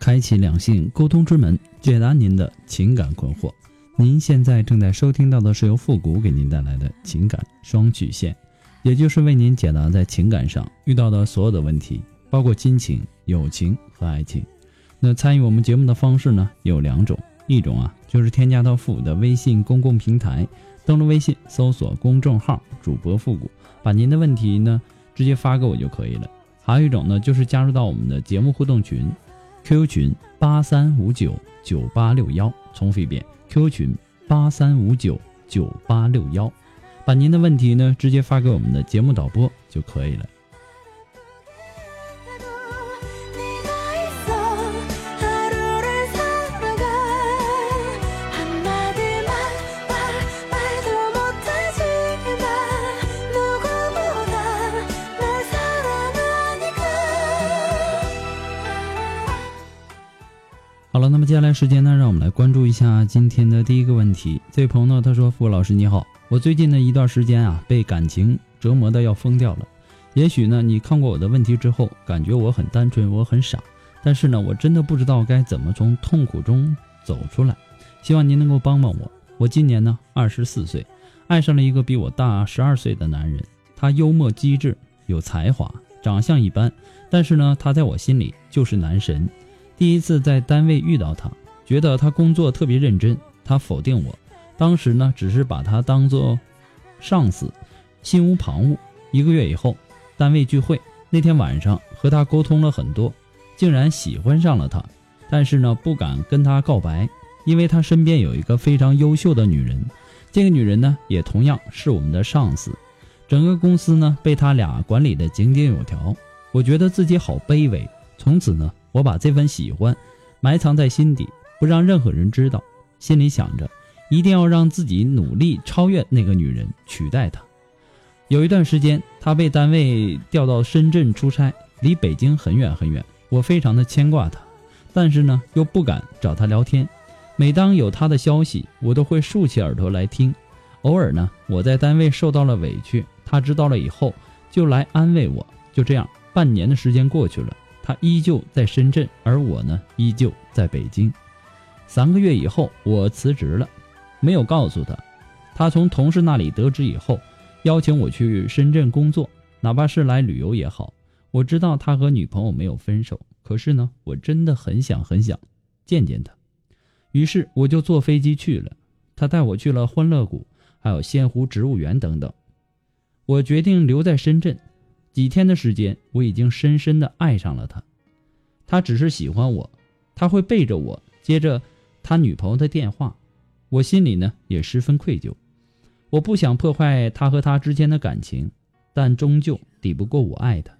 开启两性沟通之门，解答您的情感困惑。您现在正在收听到的是由复古给您带来的情感双曲线，也就是为您解答在情感上遇到的所有的问题，包括亲情、友情和爱情。那参与我们节目的方式呢有两种，一种啊就是添加到复古的微信公共平台，登录微信搜索公众号主播复古，把您的问题呢直接发给我就可以了。还有一种呢就是加入到我们的节目互动群。QQ 群八三五九九八六幺，重复一遍，QQ 群八三五九九八六幺，把您的问题呢直接发给我们的节目导播就可以了。那么接下来时间呢，让我们来关注一下今天的第一个问题。这位朋友呢，他说：“傅老师你好，我最近的一段时间啊，被感情折磨的要疯掉了。也许呢，你看过我的问题之后，感觉我很单纯，我很傻，但是呢，我真的不知道该怎么从痛苦中走出来。希望您能够帮帮我。我今年呢，二十四岁，爱上了一个比我大十二岁的男人。他幽默机智，有才华，长相一般，但是呢，他在我心里就是男神。”第一次在单位遇到他，觉得他工作特别认真。他否定我，当时呢只是把他当做上司，心无旁骛。一个月以后，单位聚会那天晚上和他沟通了很多，竟然喜欢上了他。但是呢不敢跟他告白，因为他身边有一个非常优秀的女人，这个女人呢也同样是我们的上司，整个公司呢被他俩管理的井井有条。我觉得自己好卑微，从此呢。我把这份喜欢埋藏在心底，不让任何人知道。心里想着，一定要让自己努力超越那个女人，取代她。有一段时间，她被单位调到深圳出差，离北京很远很远。我非常的牵挂她，但是呢，又不敢找她聊天。每当有她的消息，我都会竖起耳朵来听。偶尔呢，我在单位受到了委屈，她知道了以后，就来安慰我。就这样，半年的时间过去了。他依旧在深圳，而我呢，依旧在北京。三个月以后，我辞职了，没有告诉他。他从同事那里得知以后，邀请我去深圳工作，哪怕是来旅游也好。我知道他和女朋友没有分手，可是呢，我真的很想很想见见他。于是我就坐飞机去了。他带我去了欢乐谷，还有仙湖植物园等等。我决定留在深圳。几天的时间，我已经深深的爱上了他。他只是喜欢我，他会背着我接着他女朋友的电话，我心里呢也十分愧疚。我不想破坏他和他之间的感情，但终究抵不过我爱他。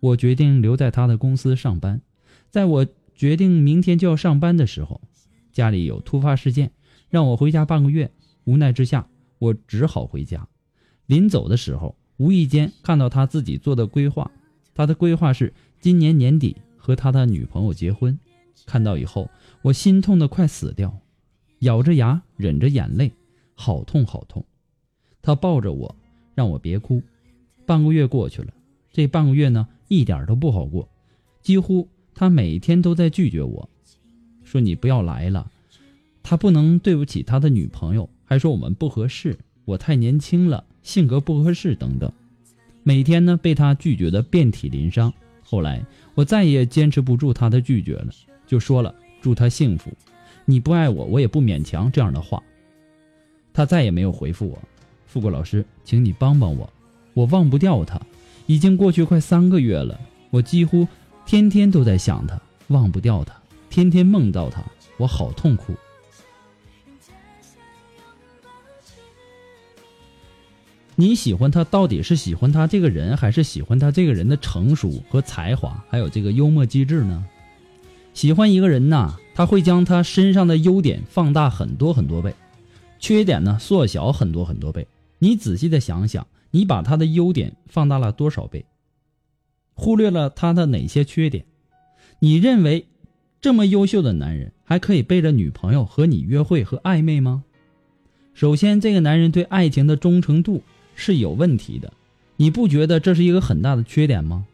我决定留在他的公司上班。在我决定明天就要上班的时候，家里有突发事件，让我回家半个月。无奈之下，我只好回家。临走的时候。无意间看到他自己做的规划，他的规划是今年年底和他的女朋友结婚。看到以后，我心痛的快死掉，咬着牙忍着眼泪，好痛好痛。他抱着我，让我别哭。半个月过去了，这半个月呢，一点都不好过，几乎他每天都在拒绝我，说你不要来了，他不能对不起他的女朋友，还说我们不合适，我太年轻了。性格不合适等等，每天呢被他拒绝的遍体鳞伤。后来我再也坚持不住他的拒绝了，就说了祝他幸福，你不爱我，我也不勉强这样的话。他再也没有回复我。富贵老师，请你帮帮我，我忘不掉他，已经过去快三个月了，我几乎天天都在想他，忘不掉他，天天梦到他，我好痛苦。你喜欢他到底是喜欢他这个人，还是喜欢他这个人的成熟和才华，还有这个幽默机智呢？喜欢一个人呐，他会将他身上的优点放大很多很多倍，缺点呢缩小很多很多倍。你仔细的想想，你把他的优点放大了多少倍，忽略了他的哪些缺点？你认为这么优秀的男人还可以背着女朋友和你约会和暧昧吗？首先，这个男人对爱情的忠诚度是有问题的，你不觉得这是一个很大的缺点吗？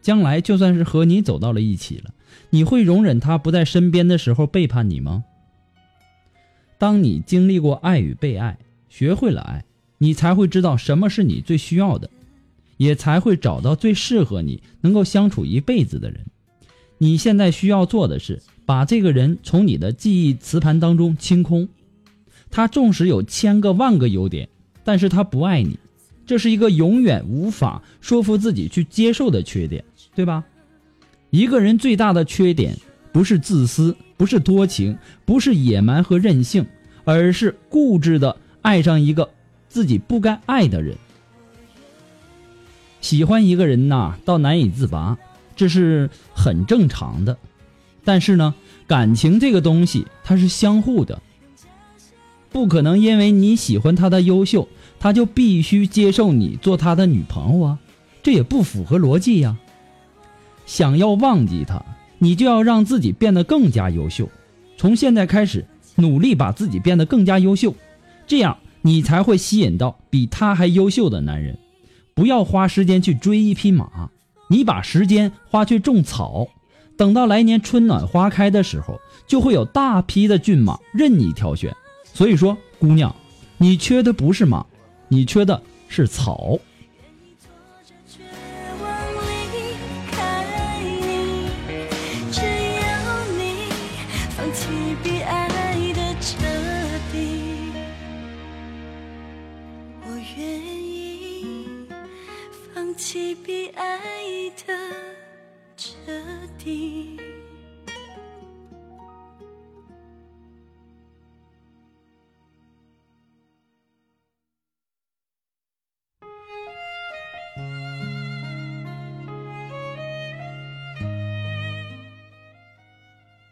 将来就算是和你走到了一起了，你会容忍他不在身边的时候背叛你吗？当你经历过爱与被爱，学会了爱，你才会知道什么是你最需要的，也才会找到最适合你、能够相处一辈子的人。你现在需要做的是把这个人从你的记忆磁盘当中清空。他纵使有千个万个优点，但是他不爱你，这是一个永远无法说服自己去接受的缺点，对吧？一个人最大的缺点不是自私，不是多情，不是野蛮和任性，而是固执的爱上一个自己不该爱的人。喜欢一个人呐，到难以自拔，这是很正常的。但是呢，感情这个东西它是相互的。不可能因为你喜欢他的优秀，他就必须接受你做他的女朋友啊，这也不符合逻辑呀。想要忘记他，你就要让自己变得更加优秀，从现在开始努力把自己变得更加优秀，这样你才会吸引到比他还优秀的男人。不要花时间去追一匹马，你把时间花去种草，等到来年春暖花开的时候，就会有大批的骏马任你挑选。所以说，姑娘，你缺的不是马，你缺的是草。我愿意放弃比爱的彻底。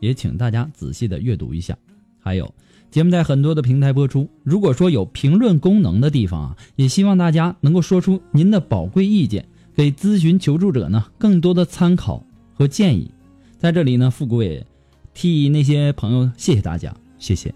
也请大家仔细的阅读一下。还有，节目在很多的平台播出，如果说有评论功能的地方啊，也希望大家能够说出您的宝贵意见，给咨询求助者呢更多的参考和建议。在这里呢，富贵替那些朋友谢谢大家，谢谢。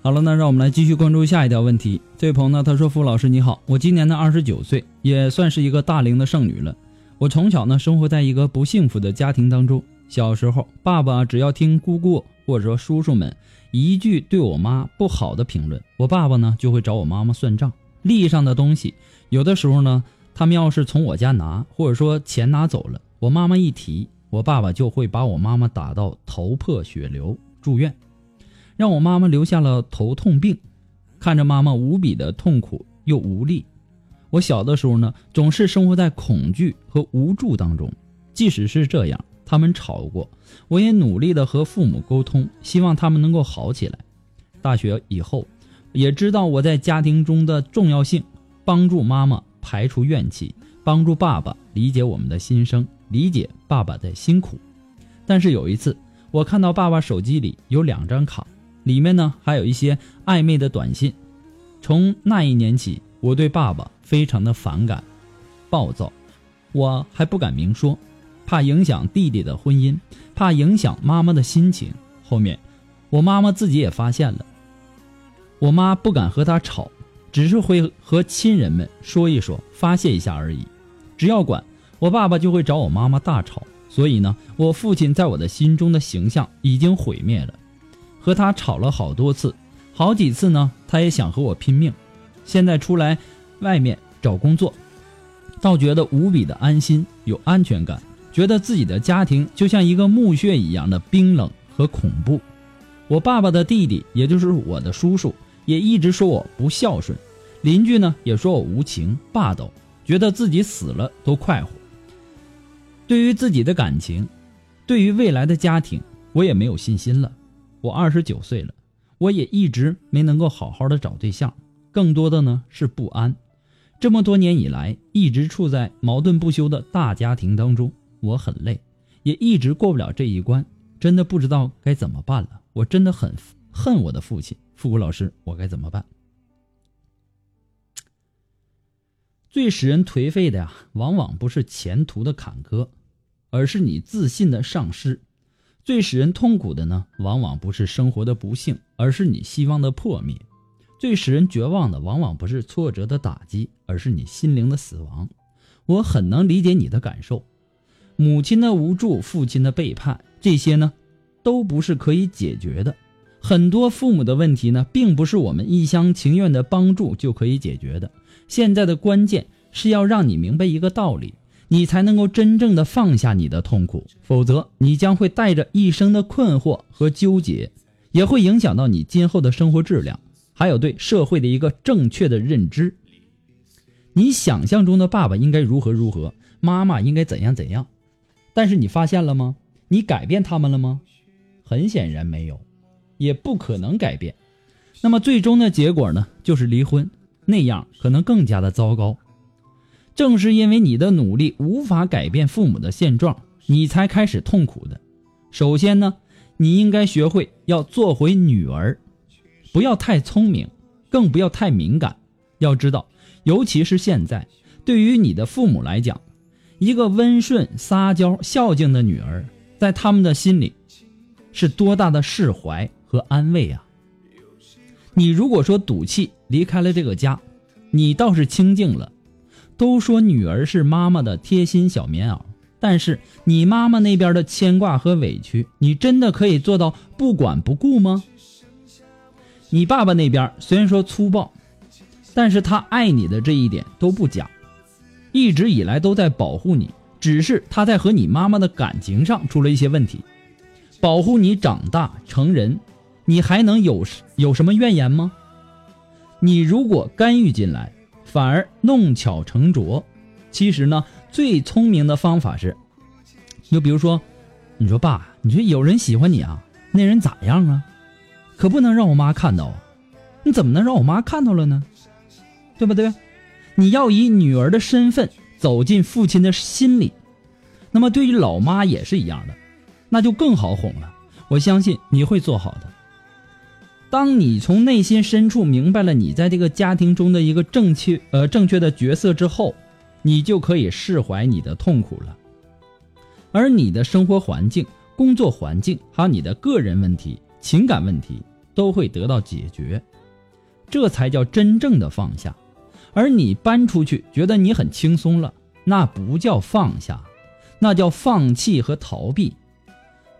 好了，那让我们来继续关注下一条问题。这位朋友呢，他说：“傅老师你好，我今年呢二十九岁，也算是一个大龄的剩女了。我从小呢生活在一个不幸福的家庭当中。小时候，爸爸只要听姑姑或者说叔叔们一句对我妈不好的评论，我爸爸呢就会找我妈妈算账。利益上的东西，有的时候呢，他们要是从我家拿，或者说钱拿走了，我妈妈一提，我爸爸就会把我妈妈打到头破血流，住院。”让我妈妈留下了头痛病，看着妈妈无比的痛苦又无力，我小的时候呢，总是生活在恐惧和无助当中。即使是这样，他们吵过，我也努力的和父母沟通，希望他们能够好起来。大学以后，也知道我在家庭中的重要性，帮助妈妈排除怨气，帮助爸爸理解我们的心声，理解爸爸的辛苦。但是有一次，我看到爸爸手机里有两张卡。里面呢还有一些暧昧的短信，从那一年起，我对爸爸非常的反感、暴躁，我还不敢明说，怕影响弟弟的婚姻，怕影响妈妈的心情。后面我妈妈自己也发现了。我妈不敢和他吵，只是会和亲人们说一说，发泄一下而已。只要管我爸爸，就会找我妈妈大吵。所以呢，我父亲在我的心中的形象已经毁灭了。和他吵了好多次，好几次呢，他也想和我拼命。现在出来外面找工作，倒觉得无比的安心，有安全感，觉得自己的家庭就像一个墓穴一样的冰冷和恐怖。我爸爸的弟弟，也就是我的叔叔。也一直说我不孝顺，邻居呢也说我无情霸道，觉得自己死了都快活。对于自己的感情，对于未来的家庭，我也没有信心了。我二十九岁了，我也一直没能够好好的找对象，更多的呢是不安。这么多年以来，一直处在矛盾不休的大家庭当中，我很累，也一直过不了这一关，真的不知道该怎么办了。我真的很恨我的父亲。复古老师，我该怎么办？最使人颓废的呀，往往不是前途的坎坷，而是你自信的丧失；最使人痛苦的呢，往往不是生活的不幸，而是你希望的破灭；最使人绝望的，往往不是挫折的打击，而是你心灵的死亡。我很能理解你的感受，母亲的无助，父亲的背叛，这些呢，都不是可以解决的。很多父母的问题呢，并不是我们一厢情愿的帮助就可以解决的。现在的关键是要让你明白一个道理，你才能够真正的放下你的痛苦，否则你将会带着一生的困惑和纠结，也会影响到你今后的生活质量，还有对社会的一个正确的认知。你想象中的爸爸应该如何如何，妈妈应该怎样怎样，但是你发现了吗？你改变他们了吗？很显然没有。也不可能改变，那么最终的结果呢，就是离婚，那样可能更加的糟糕。正是因为你的努力无法改变父母的现状，你才开始痛苦的。首先呢，你应该学会要做回女儿，不要太聪明，更不要太敏感。要知道，尤其是现在，对于你的父母来讲，一个温顺、撒娇、孝敬的女儿，在他们的心里，是多大的释怀。和安慰啊！你如果说赌气离开了这个家，你倒是清静了。都说女儿是妈妈的贴心小棉袄，但是你妈妈那边的牵挂和委屈，你真的可以做到不管不顾吗？你爸爸那边虽然说粗暴，但是他爱你的这一点都不假，一直以来都在保护你，只是他在和你妈妈的感情上出了一些问题，保护你长大成人。你还能有有什么怨言吗？你如果干预进来，反而弄巧成拙。其实呢，最聪明的方法是，就比如说，你说爸，你说有人喜欢你啊，那人咋样啊？可不能让我妈看到啊！你怎么能让我妈看到了呢？对不对？你要以女儿的身份走进父亲的心里。那么对于老妈也是一样的，那就更好哄了。我相信你会做好的。当你从内心深处明白了你在这个家庭中的一个正确呃正确的角色之后，你就可以释怀你的痛苦了，而你的生活环境、工作环境还有你的个人问题、情感问题都会得到解决，这才叫真正的放下。而你搬出去觉得你很轻松了，那不叫放下，那叫放弃和逃避。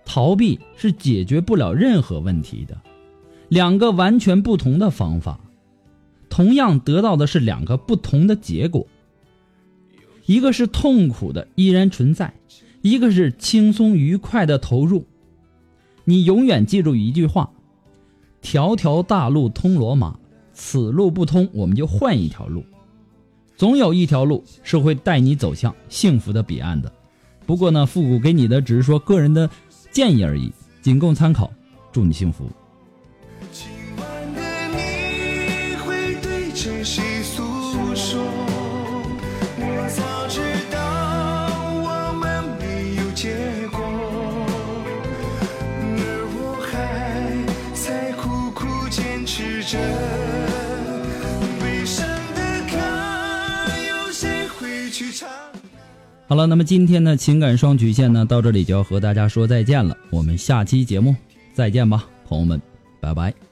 逃避是解决不了任何问题的。两个完全不同的方法，同样得到的是两个不同的结果。一个是痛苦的依然存在，一个是轻松愉快的投入。你永远记住一句话：条条大路通罗马，此路不通，我们就换一条路。总有一条路是会带你走向幸福的彼岸的。不过呢，复古给你的只是说个人的建议而已，仅供参考。祝你幸福。好了，那么今天的情感双曲线呢，到这里就要和大家说再见了。我们下期节目再见吧。朋友们，拜拜。